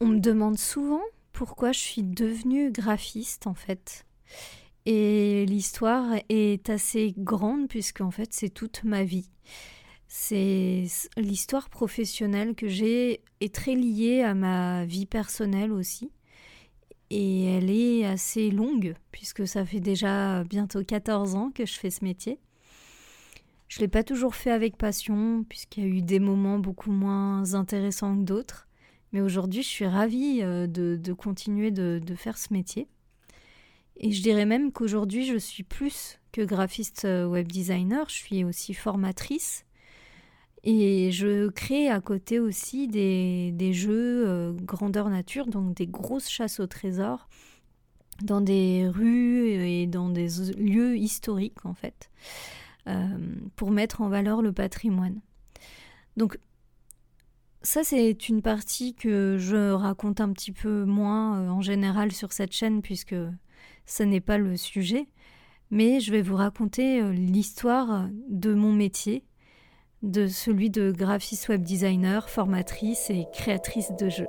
On me demande souvent pourquoi je suis devenue graphiste en fait. Et l'histoire est assez grande puisque en fait c'est toute ma vie. C'est l'histoire professionnelle que j'ai est très liée à ma vie personnelle aussi. Et elle est assez longue puisque ça fait déjà bientôt 14 ans que je fais ce métier. Je ne l'ai pas toujours fait avec passion puisqu'il y a eu des moments beaucoup moins intéressants que d'autres. Mais aujourd'hui, je suis ravie euh, de, continuer de, faire ce métier. Et je dirais même qu'aujourd'hui, je suis plus que graphiste euh, web designer, je suis aussi formatrice. Et je crée à côté aussi des, jeux euh, grandeur nature, donc des grosses chasses au trésor dans des rues et dans des lieux historiques en fait, pour mettre en valeur le patrimoine. Donc ça, c'est une partie que je raconte un petit peu moins euh, en général sur cette chaîne, puisque ce n'est pas le sujet. Mais je vais vous raconter euh, l'histoire de mon métier, de celui de graphiste web designer, formatrice et créatrice de jeux.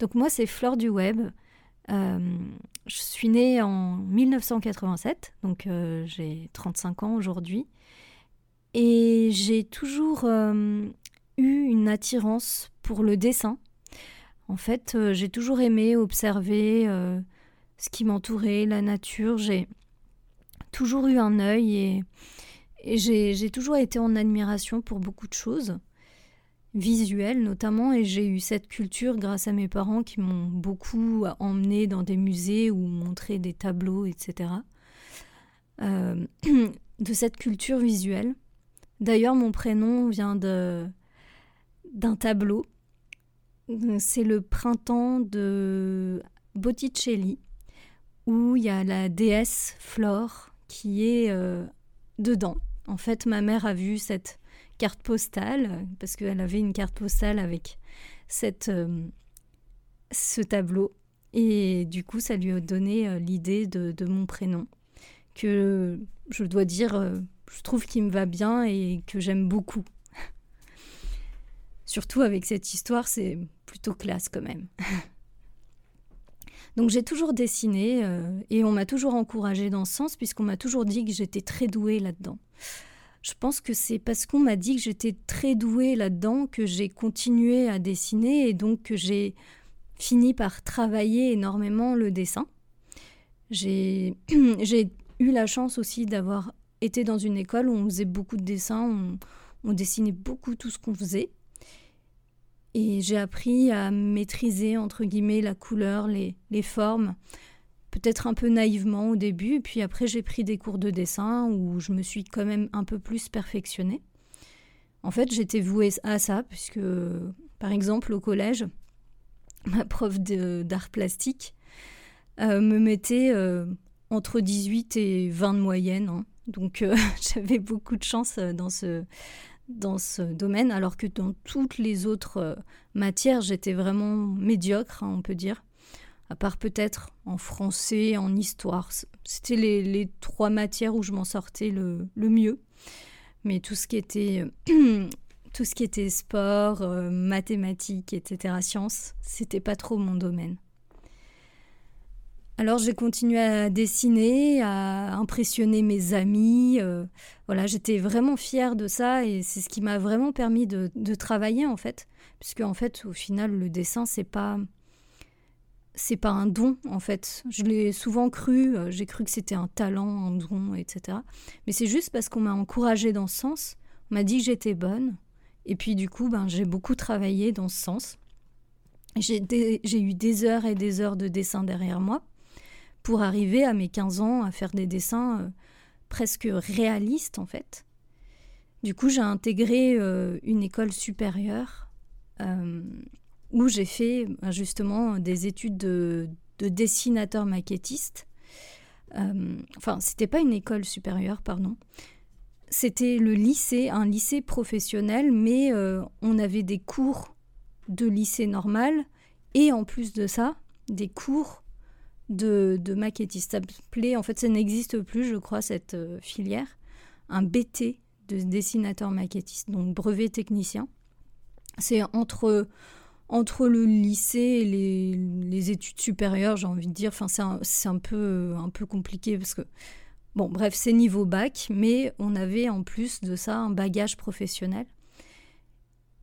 Donc moi, c'est Flore du Web. Euh, je suis née en 1987, donc euh, j'ai 35 ans aujourd'hui. Et j'ai toujours euh, eu une attirance pour le dessin. En fait, j'ai toujours aimé observer ce qui m'entourait, la nature. J'ai toujours eu un œil et j'ai toujours été en admiration pour beaucoup de choses visuelle notamment et j'ai eu cette culture grâce à mes parents qui m'ont beaucoup emmené dans des musées ou montré des tableaux, etc. Euh, de cette culture visuelle. D'ailleurs, mon prénom vient de d'un tableau. C'est le printemps de Botticelli où il y a la déesse Flore qui est euh, dedans. En fait, ma mère a vu cette carte postale, parce qu'elle avait une carte postale avec cette, euh, ce tableau. Et du coup, ça lui a donné euh, l'idée de, mon prénom, que je dois dire, euh, je trouve qu'il me va bien et que j'aime beaucoup. Surtout avec cette histoire, c'est plutôt classe quand même. Donc j'ai toujours dessiné et on m'a toujours encouragée dans ce sens puisqu'on m'a toujours dit que j'étais très douée là-dedans. Je pense que c'est parce qu'on m'a dit que j'étais très douée là-dedans que j'ai continué à dessiner et donc que j'ai fini par travailler énormément le dessin. J'ai eu la chance aussi d'avoir été dans une école où on faisait beaucoup de dessins, on, dessinait beaucoup tout ce qu'on faisait. Et j'ai appris à maîtriser, entre guillemets, la couleur, les, les formes peut-être un peu naïvement au début, puis après j'ai pris des cours de dessin où je me suis quand même un peu plus perfectionnée. En fait, j'étais vouée à ça, puisque par exemple au collège, ma prof d'art plastique euh, me mettait euh, entre 18 et 20 de moyenne. Hein. Donc euh, j'avais beaucoup de chance dans ce, dans ce domaine, alors que dans toutes les autres matières, j'étais vraiment médiocre, hein, on peut dire à part peut-être en français, en histoire. C'était les, trois matières où je m'en sortais le, mieux. Mais tout ce qui était, tout ce qui était sport, euh, mathématiques, etc., sciences, c'était pas trop mon domaine. Alors j'ai continué à dessiner, à impressionner mes amis. Euh, voilà, j'étais vraiment fière de ça et c'est ce qui m'a vraiment permis de, de, travailler en fait, puisque en fait au final le dessin c'est pas c'est pas un don en fait. Je l'ai souvent cru, euh, j'ai cru que c'était un talent, un don, etc. Mais c'est juste parce qu'on m'a encouragée dans ce sens, on m'a dit que j'étais bonne, et puis du coup, ben, j'ai beaucoup travaillé dans ce sens. J'ai eu des heures et des heures de dessin derrière moi pour arriver à mes 15 ans à faire des dessins euh, presque réalistes en fait. Du coup, j'ai intégré euh, une école supérieure où j'ai fait ben, justement des études de, dessinateur maquettiste. Euh, enfin, c'était pas une école supérieure, pardon. C'était le lycée, un lycée professionnel, mais euh, on avait des cours de lycée normal et en plus de ça, des cours de, maquettiste. Ça en fait, ça n'existe plus, je crois, cette euh, filière. Un BT de dessinateur maquettiste, donc brevet technicien. C'est entre, entre le lycée et les, études supérieures, j'ai envie de dire. Enfin, c'est un, peu, un peu compliqué parce que, bon, bref, c'est niveau bac, mais on avait en plus de ça un bagage professionnel.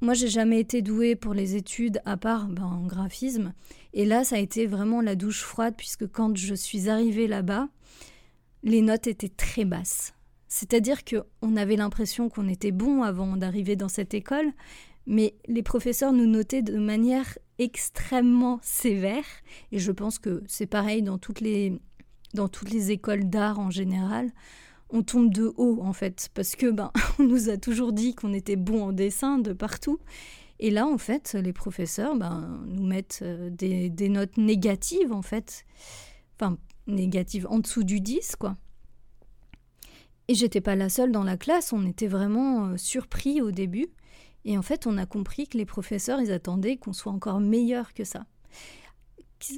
Moi, j'ai jamais été douée pour les études à part ben, en graphisme. Et là, ça a été vraiment la douche froide puisque quand je suis arrivée là-bas, les notes étaient très basses. C'est-à-dire qu'on avait l'impression qu'on était bon avant d'arriver dans cette école, mais les professeurs nous notaient de manière extrêmement sévère. Et je pense que c'est pareil dans toutes les, dans toutes les écoles d'art en général on tombe de haut en fait, parce que ben on nous a toujours dit qu'on était bon en dessin de partout. Et là, en fait, les professeurs ben, nous mettent euh, des, notes négatives, en fait. Enfin, négatives en dessous du 10, quoi. Et j'étais pas la seule dans la classe, on était vraiment euh, surpris au début. Et en fait, on a compris que les professeurs, ils attendaient qu'on soit encore meilleur que ça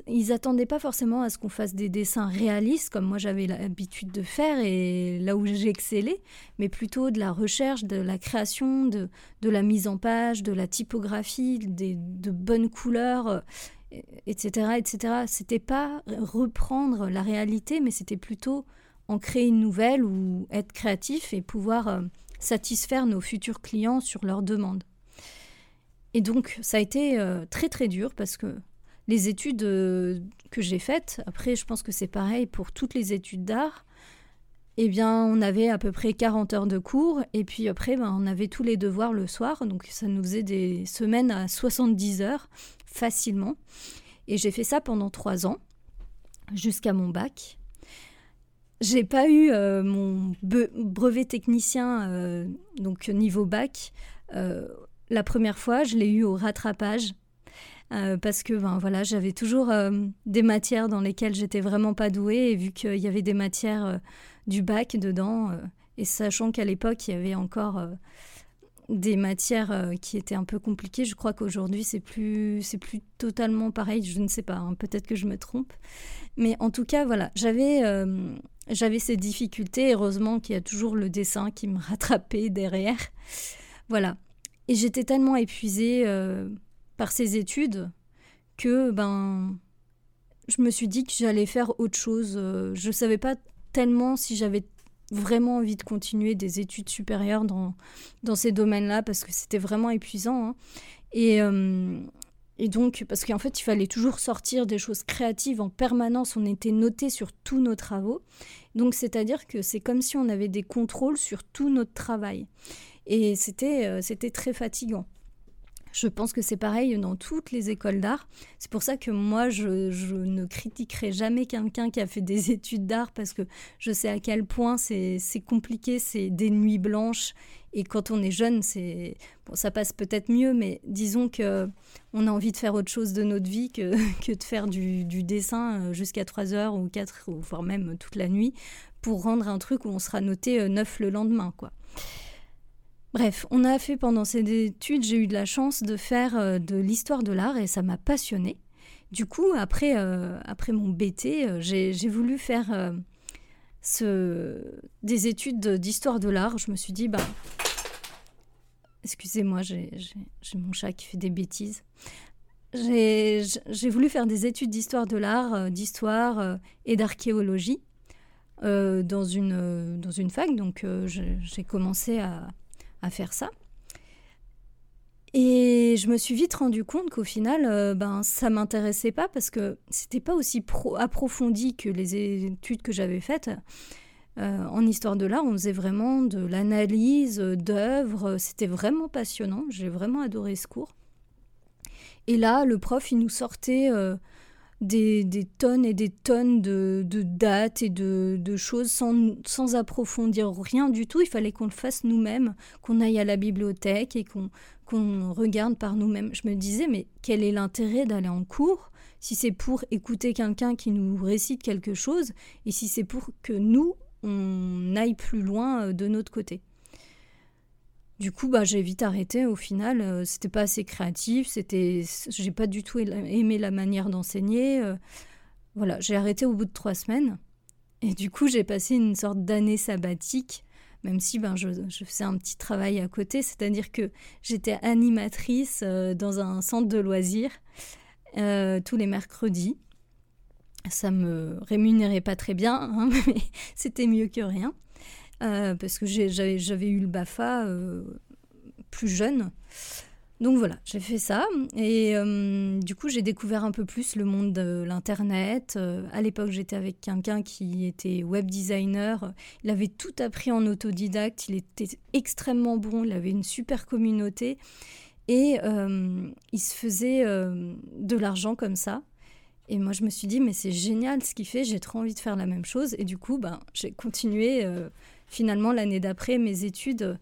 ils attendaient pas forcément à ce qu'on fasse des dessins réalistes comme moi j'avais l'habitude de faire et là où j'excellais, mais plutôt de la recherche, de la création, de, de la mise en page, de la typographie, des, de bonnes couleurs, etc., euh, etc. C'était pas reprendre la réalité, mais c'était plutôt en créer une nouvelle ou être créatif et pouvoir euh, satisfaire nos futurs clients sur leurs demandes. Et donc ça a été euh, très très dur parce que les études euh, que j'ai faites, après je pense que c'est pareil pour toutes les études d'art, eh bien on avait à peu près 40 heures de cours et puis après ben, on avait tous les devoirs le soir, donc ça nous faisait des semaines à 70 heures facilement. Et j'ai fait ça pendant trois ans, jusqu'à mon bac. J'ai pas eu euh, mon brevet technicien, euh, donc niveau bac. la première fois, je l'ai eu au rattrapage euh, parce que ben, voilà, j'avais toujours euh, des matières dans lesquelles j'étais vraiment pas douée, et vu qu'il y avait des matières euh, du bac dedans, et sachant qu'à l'époque, il y avait encore des matières qui étaient un peu compliquées, je crois qu'aujourd'hui, c'est plus, c'est plus totalement pareil, je ne sais pas, hein, peut-être que je me trompe. Mais en tout cas, voilà, j'avais, j'avais ces difficultés, heureusement qu'il y a toujours le dessin qui me rattrapait derrière. Voilà. Et j'étais tellement épuisée par ces études que ben je me suis dit que j'allais faire autre chose. Euh, je ne savais pas tellement si j'avais vraiment envie de continuer des études supérieures dans, dans ces domaines-là parce que c'était vraiment épuisant. Hein. Et, euh, et donc, parce qu'en fait, il fallait toujours sortir des choses créatives en permanence. On était noté sur tous nos travaux. Donc, c'est-à-dire que c'est comme si on avait des contrôles sur tout notre travail. Et c'était euh, c'était très fatigant. Je pense que c'est pareil dans toutes les écoles d'art. C'est pour ça que moi, je, ne critiquerai jamais quelqu'un qui a fait des études d'art parce que je sais à quel point c'est compliqué, c'est des nuits blanches. Et quand on est jeune, c'est bon, ça passe peut-être mieux, mais disons que on a envie de faire autre chose de notre vie que, de faire du, dessin euh, jusqu'à 3 heures ou 4, ou voire même toute la nuit, pour rendre un truc où on sera noté 9 euh, le lendemain. quoi. Bref, on a fait pendant ces études, j'ai eu de la chance de faire euh, de l'histoire de l'art et ça m'a passionné. Du coup, après, euh, après mon BT, euh, j'ai voulu faire des études d'histoire de l'art. Je me suis dit, bah, excusez-moi, j'ai mon chat qui fait des bêtises. J'ai voulu faire des études d'histoire de l'art, d'histoire et d'archéologie dans, une, dans une fac. Donc, j'ai commencé à à faire ça. Et je me suis vite rendu compte qu'au final, euh, ben, ça m'intéressait pas parce que c'était pas aussi pro approfondi que les études que j'avais faites. Euh, en histoire de l'art, on faisait vraiment de l'analyse d'œuvres. C'était vraiment passionnant. J'ai vraiment adoré ce cours. Et là, le prof, il nous sortait euh, des, tonnes et des tonnes de, dates et de, choses sans, approfondir rien du tout. Il fallait qu'on le fasse nous-mêmes, qu'on aille à la bibliothèque et qu'on regarde par nous-mêmes. Je me disais, mais quel est l'intérêt d'aller en cours si c'est pour écouter quelqu'un qui nous récite quelque chose et si c'est pour que nous, on aille plus loin euh, de notre côté? Du coup, bah, j'ai vite arrêté. Au final, euh, c'était pas assez créatif. C'était, j'ai pas du tout aimé la manière d'enseigner. Euh. voilà, j'ai arrêté au bout de trois semaines. Et du coup, j'ai passé une sorte d'année sabbatique même si ben, je, faisais un petit travail à côté, c'est-à-dire que j'étais animatrice euh, dans un centre de loisirs euh, tous les mercredis. Ça me rémunérait pas très bien, hein, mais c'était mieux que rien, parce que j'avais eu le BAFA plus jeune. Donc voilà, j'ai fait ça et euh, du coup j'ai découvert un peu plus le monde de l'internet. Euh, à l'époque j'étais avec quelqu'un qui était web designer. Il avait tout appris en autodidacte. Il était extrêmement bon. Il avait une super communauté et euh, il se faisait de l'argent comme ça. Et moi je me suis dit mais c'est génial ce qu'il fait. J'ai trop envie de faire la même chose et du coup ben j'ai continué finalement l'année d'après mes études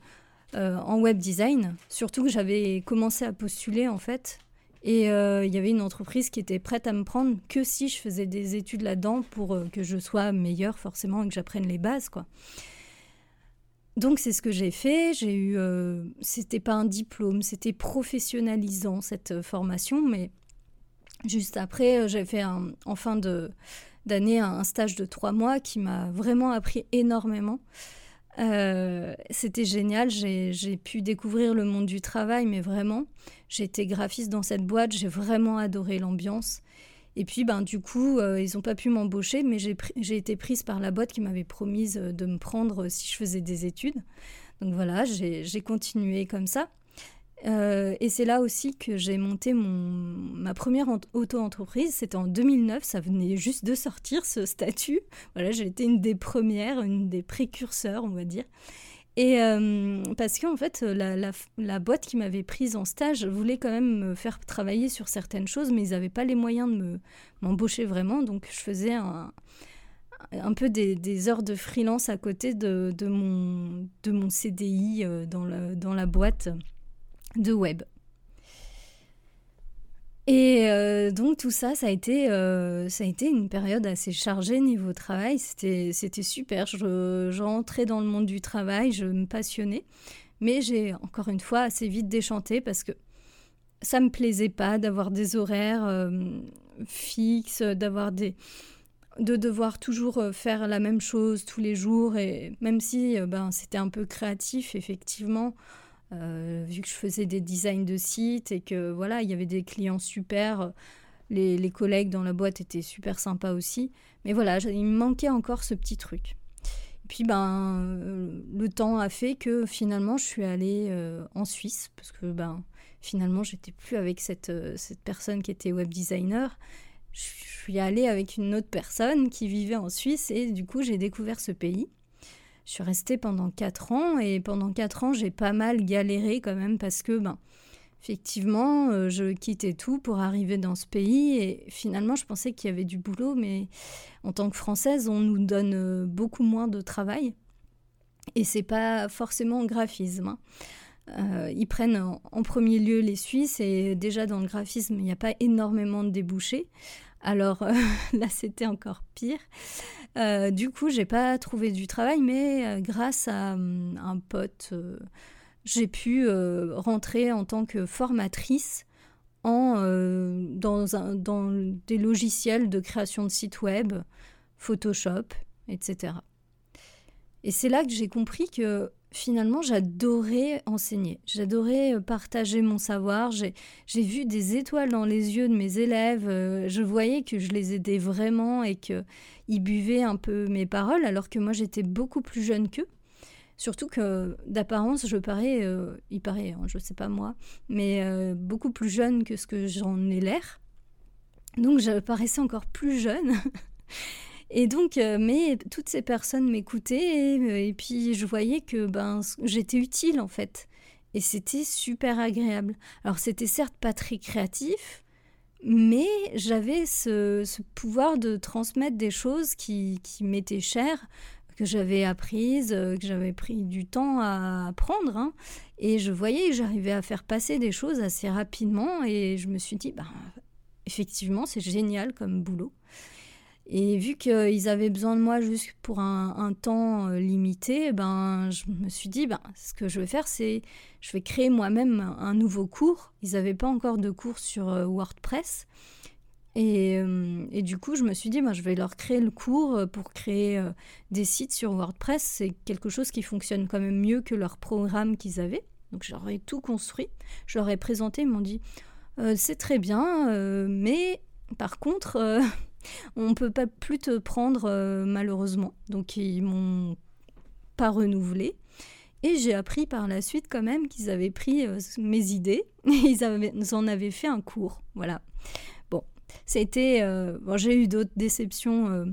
euh, en web design. Surtout que j'avais commencé à postuler en fait. Et euh, il y avait une entreprise qui était prête à me prendre que si je faisais des études là-dedans pour euh, que je sois meilleure forcément et que j'apprenne les bases quoi. Donc c'est ce que j'ai fait. J'ai eu, c'était pas un diplôme, c'était professionnalisant cette formation, mais juste après j'ai fait en fin de d'année un stage de trois mois qui m'a vraiment appris énormément. Euh, c'était génial, j'ai pu découvrir le monde du travail, mais vraiment, été graphiste dans cette boîte, j'ai vraiment adoré l'ambiance. Et puis, ben, du coup, euh, ils n'ont pas pu m'embaucher, mais j'ai été prise par la boîte qui m'avait promise de me prendre si je faisais des études. Donc voilà, j'ai continué comme ça. Euh, et c'est là aussi que j'ai monté mon, ma première auto-entreprise. C'était en 2009, ça venait juste de sortir ce statut. Voilà, j'ai été une des premières, une des précurseurs, on va dire. Et euh, parce qu'en fait, la, la, boîte qui m'avait prise en stage voulait quand même me faire travailler sur certaines choses, mais ils n'avaient pas les moyens de m'embaucher vraiment. Donc je faisais un, un peu des, heures de freelance à côté de, de, mon, de mon CDI euh, dans, dans la boîte de web. Et euh, donc tout ça, ça a, été, euh, ça a été une période assez chargée niveau travail. C'était, c'était super. Je, je, rentrais dans le monde du travail, je me passionnais. Mais j'ai encore une fois assez vite déchanté parce que ça me plaisait pas d'avoir des horaires euh, fixes, d'avoir des de devoir toujours faire la même chose tous les jours et même si ben c'était un peu créatif effectivement euh, vu que je faisais des designs de sites et que voilà, il y avait des clients super, les, collègues dans la boîte étaient super sympas aussi. Mais voilà, il me manquait encore ce petit truc. Et puis ben, euh, le temps a fait que finalement je suis allée euh, en Suisse parce que ben finalement j'étais plus avec cette, cette personne qui était web designer. Je suis allée avec une autre personne qui vivait en Suisse et du coup j'ai découvert ce pays. Je suis restée pendant 4 ans et pendant 4 ans, j'ai pas mal galéré quand même parce que, ben, effectivement, euh, je quittais tout pour arriver dans ce pays et finalement, je pensais qu'il y avait du boulot, mais en tant que Française, on nous donne euh, beaucoup moins de travail et c'est pas forcément graphisme. Hein. Euh, ils prennent en, premier lieu les Suisses et déjà dans le graphisme, il n'y a pas énormément de débouchés. Alors là, c'était encore pire. Euh, du coup, j'ai pas trouvé du travail, mais euh, grâce à hum, un pote, euh, j'ai pu rentrer en tant que formatrice dans des logiciels de création de sites web, Photoshop, etc. Et c'est là que j'ai compris que finalement, j'adorais enseigner, j'adorais euh, partager mon savoir, j'ai vu des étoiles dans les yeux de mes élèves, euh, je voyais que je les aidais vraiment et qu'ils buvaient un peu mes paroles alors que moi j'étais beaucoup plus jeune qu'eux. Surtout que d'apparence, je parais, euh, il paraît, hein, je ne sais pas moi, mais beaucoup plus jeune que ce que j'en ai l'air. Donc je paraissais encore plus jeune. Et donc, euh, mais toutes ces personnes m'écoutaient euh, et, puis je voyais que ben, j'étais utile en fait. Et c'était super agréable. Alors c'était certes pas très créatif, mais j'avais ce, pouvoir de transmettre des choses qui, qui m'étaient chères, que j'avais apprises, euh, que j'avais pris du temps à apprendre. Hein. Et je voyais que j'arrivais à faire passer des choses assez rapidement et je me suis dit, ben, effectivement, c'est génial comme boulot. Et vu qu'ils avaient besoin de moi juste pour un, temps euh, limité, ben, je me suis dit, ben, ce que je vais faire, c'est je vais créer moi-même un nouveau cours. Ils n'avaient pas encore de cours sur euh, WordPress. Euh, et, du coup, je me suis dit, moi, je vais leur créer le cours pour créer des sites sur WordPress. C'est quelque chose qui fonctionne quand même mieux que leur programme qu'ils avaient. Donc, j'aurais tout construit. Je leur ai présenté, ils m'ont dit, c'est très bien, mais par contre, on ne peut pas plus te prendre, malheureusement. Donc, ils m'ont pas renouvelé. Et j'ai appris par la suite quand même qu'ils avaient pris euh, mes idées et ils, en avaient fait un cours. Voilà. Bon, c'était. Euh, bon, j'ai eu d'autres déceptions euh,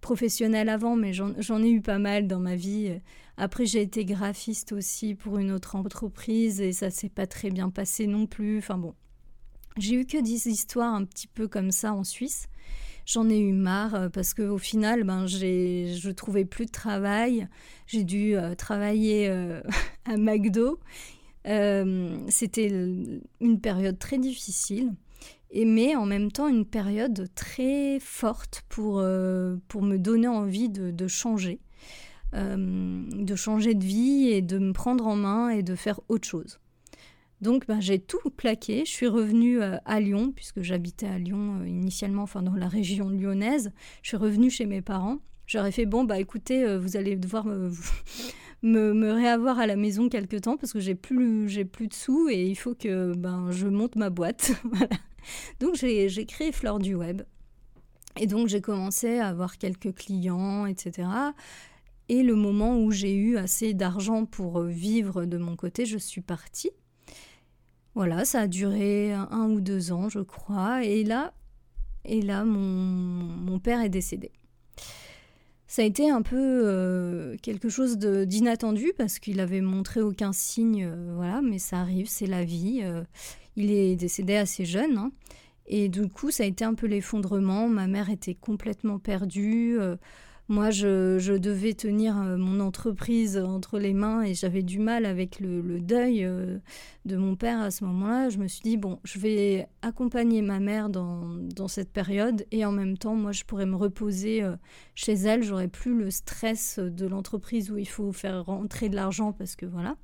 professionnelles avant, mais j'en ai eu pas mal dans ma vie. Après, j'ai été graphiste aussi pour une autre entreprise et ça s'est pas très bien passé non plus. Enfin bon, j'ai eu que des histoires un petit peu comme ça en Suisse j'en ai eu marre euh, parce qu'au final, ben, je trouvais plus de travail. J'ai dû euh, travailler euh, à McDo. C'était une période très difficile, et, mais en même temps une période très forte pour, pour me donner envie de, de changer. de changer de vie et de me prendre en main et de faire autre chose. Donc ben, j'ai tout plaqué. Je suis revenue euh, à Lyon, puisque j'habitais à Lyon euh, initialement, enfin dans la région lyonnaise. Je suis revenue chez mes parents. J'aurais fait bon bah écoutez, euh, vous allez devoir me, me, réavoir à la maison quelque temps parce que j'ai plus j'ai plus de sous et il faut que ben je monte ma boîte. Donc j'ai créé Fleur du Web. Et donc j'ai commencé à avoir quelques clients, etc. Et le moment où j'ai eu assez d'argent pour vivre de mon côté, je suis partie. Voilà, ça a duré un, ou deux ans, je crois. Et là, et là mon, père est décédé. Ça a été un peu euh, quelque chose d'inattendu parce qu'il avait montré aucun signe, euh, voilà, mais ça arrive, c'est la vie. Euh. il est décédé assez jeune, hein. et du coup, ça a été un peu l'effondrement. Ma mère était complètement perdue. Moi, je, devais tenir euh, mon entreprise entre les mains et j'avais du mal avec le, deuil euh, de mon père à ce moment-là. Je me suis dit, bon, je vais accompagner ma mère dans, cette période et en même temps, moi, je pourrais me reposer euh, chez elle. J'aurais plus le stress de l'entreprise où il faut faire rentrer de l'argent parce que voilà.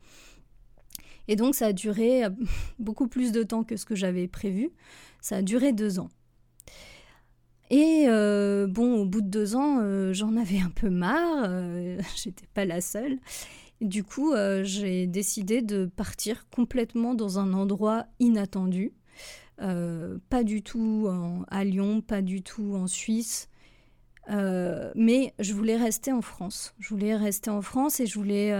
Et donc, ça a duré beaucoup plus de temps que ce que j'avais prévu. Ça a duré deux ans. Et euh, bon, au bout de deux ans, euh, j'en avais un peu marre, euh, j'étais pas la seule. du coup, j'ai décidé de partir complètement dans un endroit inattendu. pas du tout à Lyon, pas du tout en Suisse. mais je voulais rester en France. Je voulais rester en France et je voulais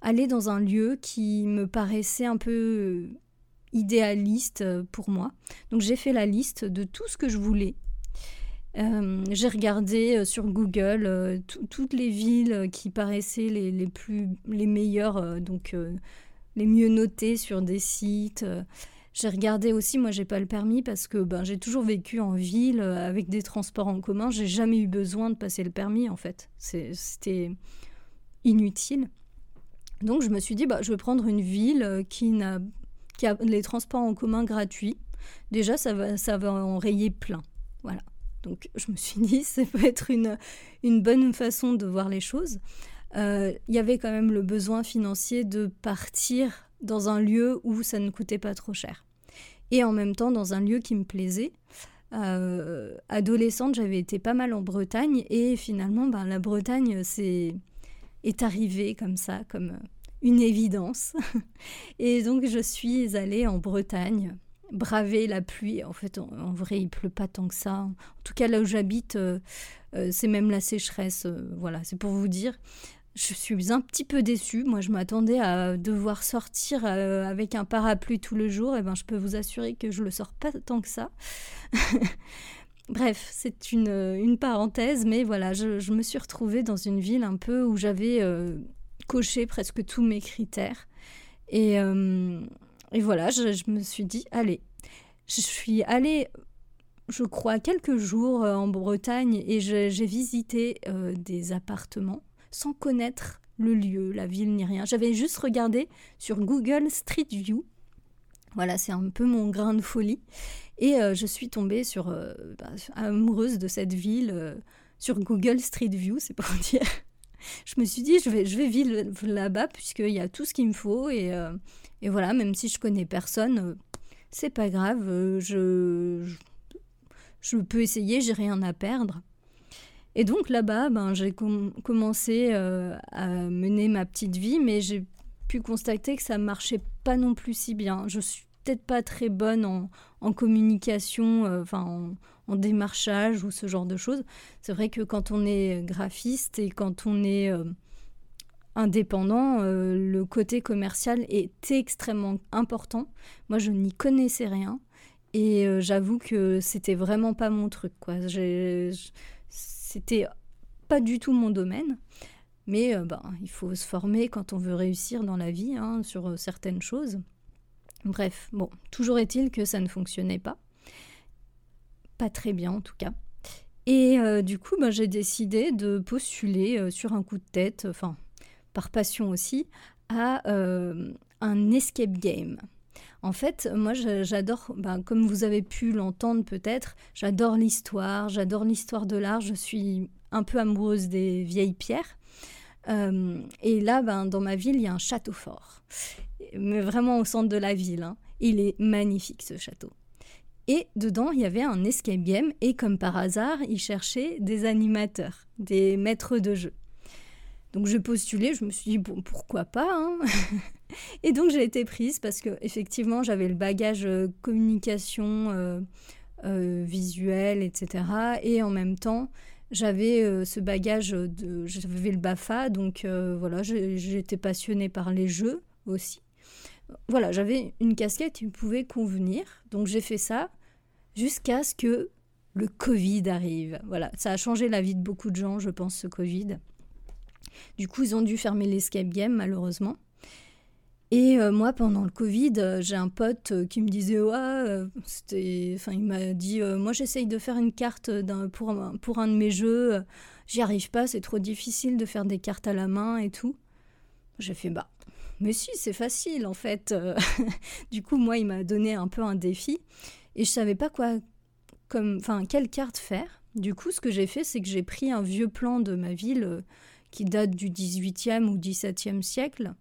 aller dans un lieu qui me paraissait un peu idéaliste pour moi. Donc j'ai fait la liste de tout ce que je voulais euh, j'ai regardé euh, sur Google euh, toutes les villes qui paraissaient les, plus les meilleures, donc les mieux notées sur des sites. J'ai regardé aussi, moi j'ai pas le permis parce que ben, j'ai toujours vécu en ville avec des transports en commun. J'ai jamais eu besoin de passer le permis en fait. C'était inutile. Donc je me suis dit, bah, je vais prendre une ville qui, n'a, qui a les transports en commun gratuits. Déjà, ça va, ça va enrayer plein. Voilà. Donc je me suis dit, ça peut être une, une bonne façon de voir les choses. Euh, il y avait quand même le besoin financier de partir dans un lieu où ça ne coûtait pas trop cher. Et en même temps dans un lieu qui me plaisait. Euh, adolescente, j'avais été pas mal en Bretagne et finalement, ben, la Bretagne c'est, est arrivée comme ça, comme une évidence. et donc je suis allée en Bretagne braver la pluie. En fait, en, vrai, il pleut pas tant que ça. En tout cas, là où j'habite, euh, euh, c'est même la sécheresse. Euh, voilà, c'est pour vous dire. Je suis un petit peu déçue. Moi, je m'attendais à devoir sortir avec un parapluie tout le jour. Et eh ben, je peux vous assurer que je le sors pas tant que ça. Bref, c'est une, une, parenthèse, mais voilà, je, me suis retrouvée dans une ville un peu où j'avais coché presque tous mes critères. Et, et voilà, je, me suis dit, allez, je suis allée, je crois, quelques jours euh, en Bretagne et j'ai visité euh, des appartements sans connaître le lieu, la ville ni rien. J'avais juste regardé sur Google Street View. Voilà, c'est un peu mon grain de folie. Et euh, je suis tombée sur, bah, amoureuse de cette ville sur Google Street View, c'est pour dire. Je me suis dit, je vais, je vais vivre là-bas puisqu'il y a tout ce qu'il me faut et, et voilà, même si je connais personne, euh, c'est pas grave. Euh, je, je peux essayer, j'ai rien à perdre. Et donc là-bas, ben, j'ai commencé euh, à mener ma petite vie, mais j'ai pu constater que ça marchait pas non plus si bien. Je suis peut-être pas très bonne en, communication, euh, enfin en, démarchage ou ce genre de choses. C'est vrai que quand on est graphiste et quand on est euh, indépendant, le côté commercial est extrêmement important. Moi, je n'y connaissais rien. Et j'avoue que c'était vraiment pas mon truc. C'était pas du tout mon domaine. Mais euh, ben, il faut se former quand on veut réussir dans la vie hein, sur euh, certaines choses. Bref, bon, toujours est-il que ça ne fonctionnait pas. Pas très bien en tout cas. Et euh, du coup, ben, j'ai décidé de postuler sur un coup de tête, enfin par passion aussi, à un escape game. En fait, moi, j'adore, ben, comme vous avez pu l'entendre peut-être, j'adore l'histoire, j'adore l'histoire de l'art, je suis un peu amoureuse des vieilles pierres. Euh, et là, ben, dans ma ville, il y a un château fort, mais vraiment au centre de la ville. Hein. Il est magnifique, ce château. Et dedans, il y avait un escape game, et comme par hasard, ils cherchaient des animateurs, des maîtres de jeu. Donc j'ai postulé, je me suis dit bon, pourquoi pas. Hein et donc j'ai été prise parce que effectivement j'avais le bagage euh, communication euh, euh, visuelle, etc. Et en même temps j'avais ce bagage j'avais le Bafa, donc voilà, j'étais passionnée par les jeux aussi. Voilà, j'avais une casquette qui pouvait convenir, donc j'ai fait ça jusqu'à ce que le Covid arrive. Voilà, ça a changé la vie de beaucoup de gens, je pense, ce Covid. Du coup, ils ont dû fermer l'escape game, malheureusement. Et euh, moi, pendant le Covid, euh, j'ai un pote euh, qui me disait ouais, c'était, il m'a dit, moi, j'essaye de faire une carte pour, un, pour un de mes jeux, j'y arrive pas, c'est trop difficile de faire des cartes à la main et tout. J'ai fait bah, mais si, c'est facile en fait. du coup, moi, il m'a donné un peu un défi et je savais pas quoi, comme, enfin, quelle carte faire. Du coup, ce que j'ai fait, c'est que j'ai pris un vieux plan de ma ville qui date du 18e ou 17e siècle.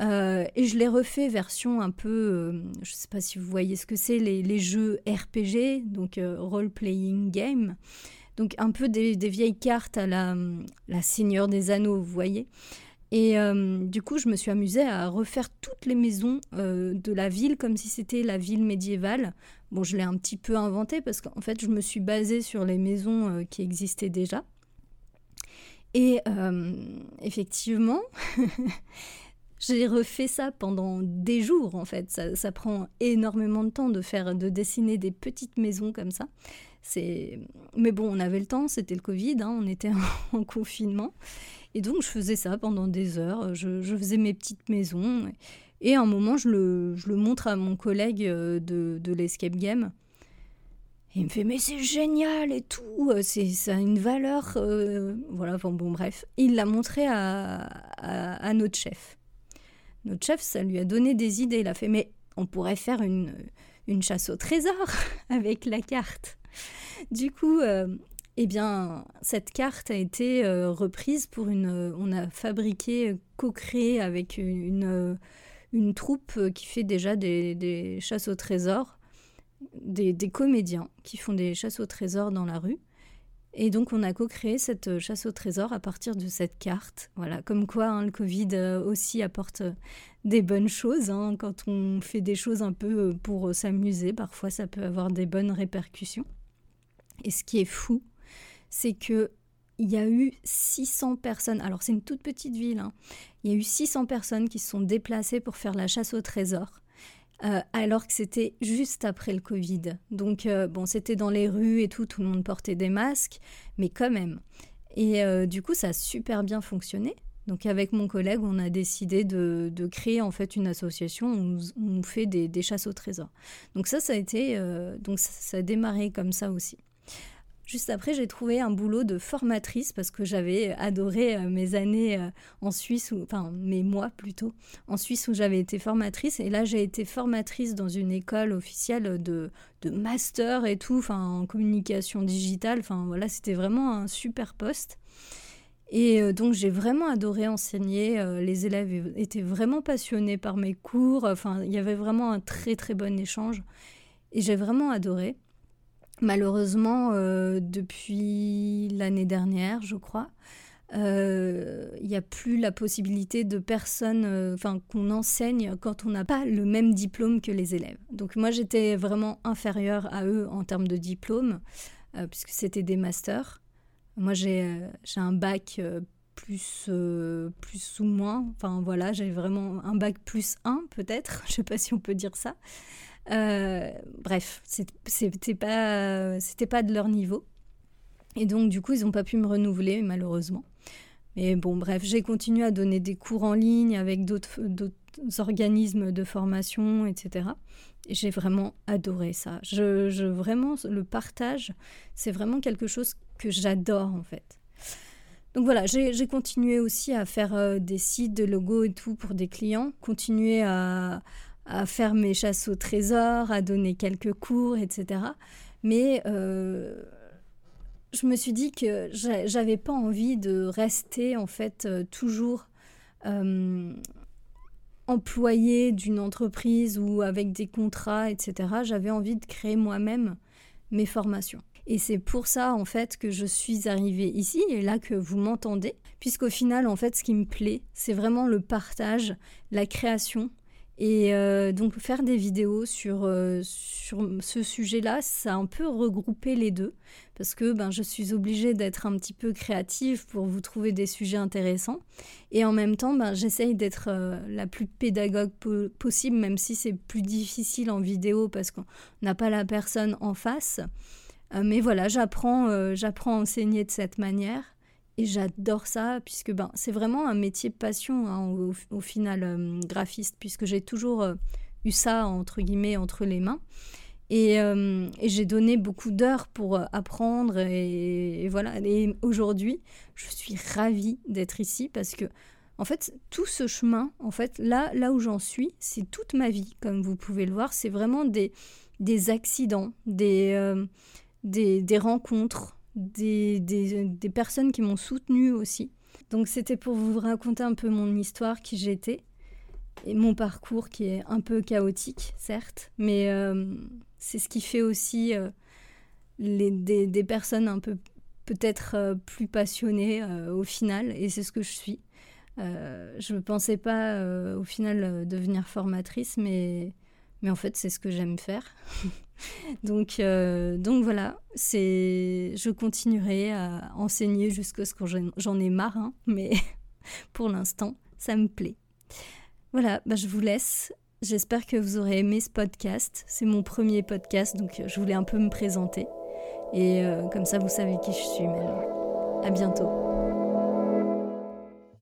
Euh, et je l'ai refait version un peu, euh, je ne sais pas si vous voyez ce que c'est, les, jeux RPG, donc euh, role-playing game. Donc un peu des, vieilles cartes à la Seigneur des Anneaux, vous voyez. Et du coup, je me suis amusée à refaire toutes les maisons de la ville comme si c'était la ville médiévale. Bon, je l'ai un petit peu inventé parce qu'en fait, je me suis basée sur les maisons qui existaient déjà. Et euh, effectivement, j'ai refait ça pendant des jours en fait. Ça, prend énormément de temps de faire, de dessiner des petites maisons comme ça. Mais bon, on avait le temps. C'était le Covid, hein, on était en, confinement, et donc je faisais ça pendant des heures. Je, faisais mes petites maisons. Et à un moment, je le, montre à mon collègue euh, de, l'escape game il me fait mais c'est génial et tout, euh, ça a une valeur, euh, voilà. Bon, bon bref, il l'a montré à, notre chef. Notre chef, ça lui a donné des idées. Il a fait mais on pourrait faire une chasse au trésor avec la carte. Du coup, eh bien, cette carte a été reprise pour une. on a fabriqué, co-créé avec une, une, troupe qui fait déjà des, des chasses au trésor des, comédiens qui font des chasses au trésor dans la rue. Et donc, on a co-créé cette euh, chasse au trésor à partir de cette carte. Voilà, comme quoi hein, le Covid euh, aussi apporte euh, des bonnes choses. Hein. Quand on fait des choses un peu pour s'amuser, parfois ça peut avoir des bonnes répercussions. Et ce qui est fou, c'est que il y a eu 600 personnes. Alors, c'est une toute petite ville. Hein. Il y a eu 600 personnes qui se sont déplacées pour faire la chasse au trésor. Euh, alors que c'était juste après le Covid. Donc, euh, bon, c'était dans les rues et tout, tout le monde portait des masques, mais quand même. Et euh, du coup, ça a super bien fonctionné. Donc, avec mon collègue, on a décidé de, créer en fait une association où on fait des, des, chasses au trésor. Donc, ça, ça a été. donc, ça a démarré comme ça aussi. Juste après, j'ai trouvé un boulot de formatrice parce que j'avais adoré euh, mes années euh, en Suisse, enfin mes mois plutôt, en Suisse où j'avais été formatrice. Et là, j'ai été formatrice dans une école officielle de, de master et tout, en communication digitale. Enfin voilà, c'était vraiment un super poste. Et euh, donc j'ai vraiment adoré enseigner. les élèves étaient vraiment passionnés par mes cours. Enfin, il y avait vraiment un très très bon échange. Et j'ai vraiment adoré. Malheureusement, depuis l'année dernière, je crois, il n'y a plus la possibilité de personnes, enfin qu'on enseigne quand on n'a pas le même diplôme que les élèves. Donc moi j'étais vraiment inférieure à eux en termes de diplôme, puisque c'était des masters. Moi j'ai un bac plus, euh, plus ou moins. Enfin voilà, j'avais vraiment un bac plus 1 peut-être, je sais pas si on peut dire ça. Euh, bref, c'était pas, pas de leur niveau. Et donc du coup, ils n'ont pas pu me renouveler malheureusement. Mais bon, bref, j'ai continué à donner des cours en ligne avec d'autres organismes de formation, etc. Et j'ai vraiment adoré ça. Je, je, vraiment, le partage, c'est vraiment quelque chose que j'adore en fait. Donc voilà, j'ai continué aussi à faire euh, des sites de logos et tout pour des clients, continuer à, faire mes chasses au trésor, à donner quelques cours, etc. Mais euh, je me suis dit que j'avais pas envie de rester en fait euh, toujours employé d'une entreprise ou avec des contrats, etc. J'avais envie de créer moi-même mes formations. Et c'est pour ça, en fait, que je suis arrivée ici et là que vous m'entendez, puisqu'au final, en fait, ce qui me plaît, c'est vraiment le partage, la création. Et euh, donc, faire des vidéos sur, euh, sur ce sujet-là, ça a un peu regroupé les deux, parce que ben, je suis obligée d'être un petit peu créative pour vous trouver des sujets intéressants. Et en même temps, ben, j'essaye d'être euh, la plus pédagogue possible, même si c'est plus difficile en vidéo parce qu'on n'a pas la personne en face. Mais voilà, j'apprends à enseigner de cette manière et j'adore ça puisque ben, c'est vraiment un métier passion hein, au, final euh, graphiste puisque j'ai toujours eu ça entre guillemets entre les mains. Et, j'ai donné beaucoup d'heures pour apprendre et, voilà. Et aujourd'hui je suis ravie d'être ici parce que en fait tout ce chemin en fait là là où j'en suis c'est toute ma vie comme vous pouvez le voir. C'est vraiment des des accidents des des, rencontres, des, des, personnes qui m'ont soutenue aussi. Donc c'était pour vous raconter un peu mon histoire, qui j'étais, et mon parcours qui est un peu chaotique, certes, mais euh, c'est ce qui fait aussi euh, les, des, personnes un peu peut-être euh, plus passionnées au final, et c'est ce que je suis. je ne pensais pas au final devenir formatrice, mais, mais en fait c'est ce que j'aime faire. donc, euh, donc voilà, c'est, je continuerai à enseigner jusqu'à ce que j'en ai marre, hein, mais pour l'instant, ça me plaît. Voilà, bah je vous laisse. J'espère que vous aurez aimé ce podcast. C'est mon premier podcast, donc je voulais un peu me présenter. Et euh, comme ça, vous savez qui je suis maintenant. À bientôt.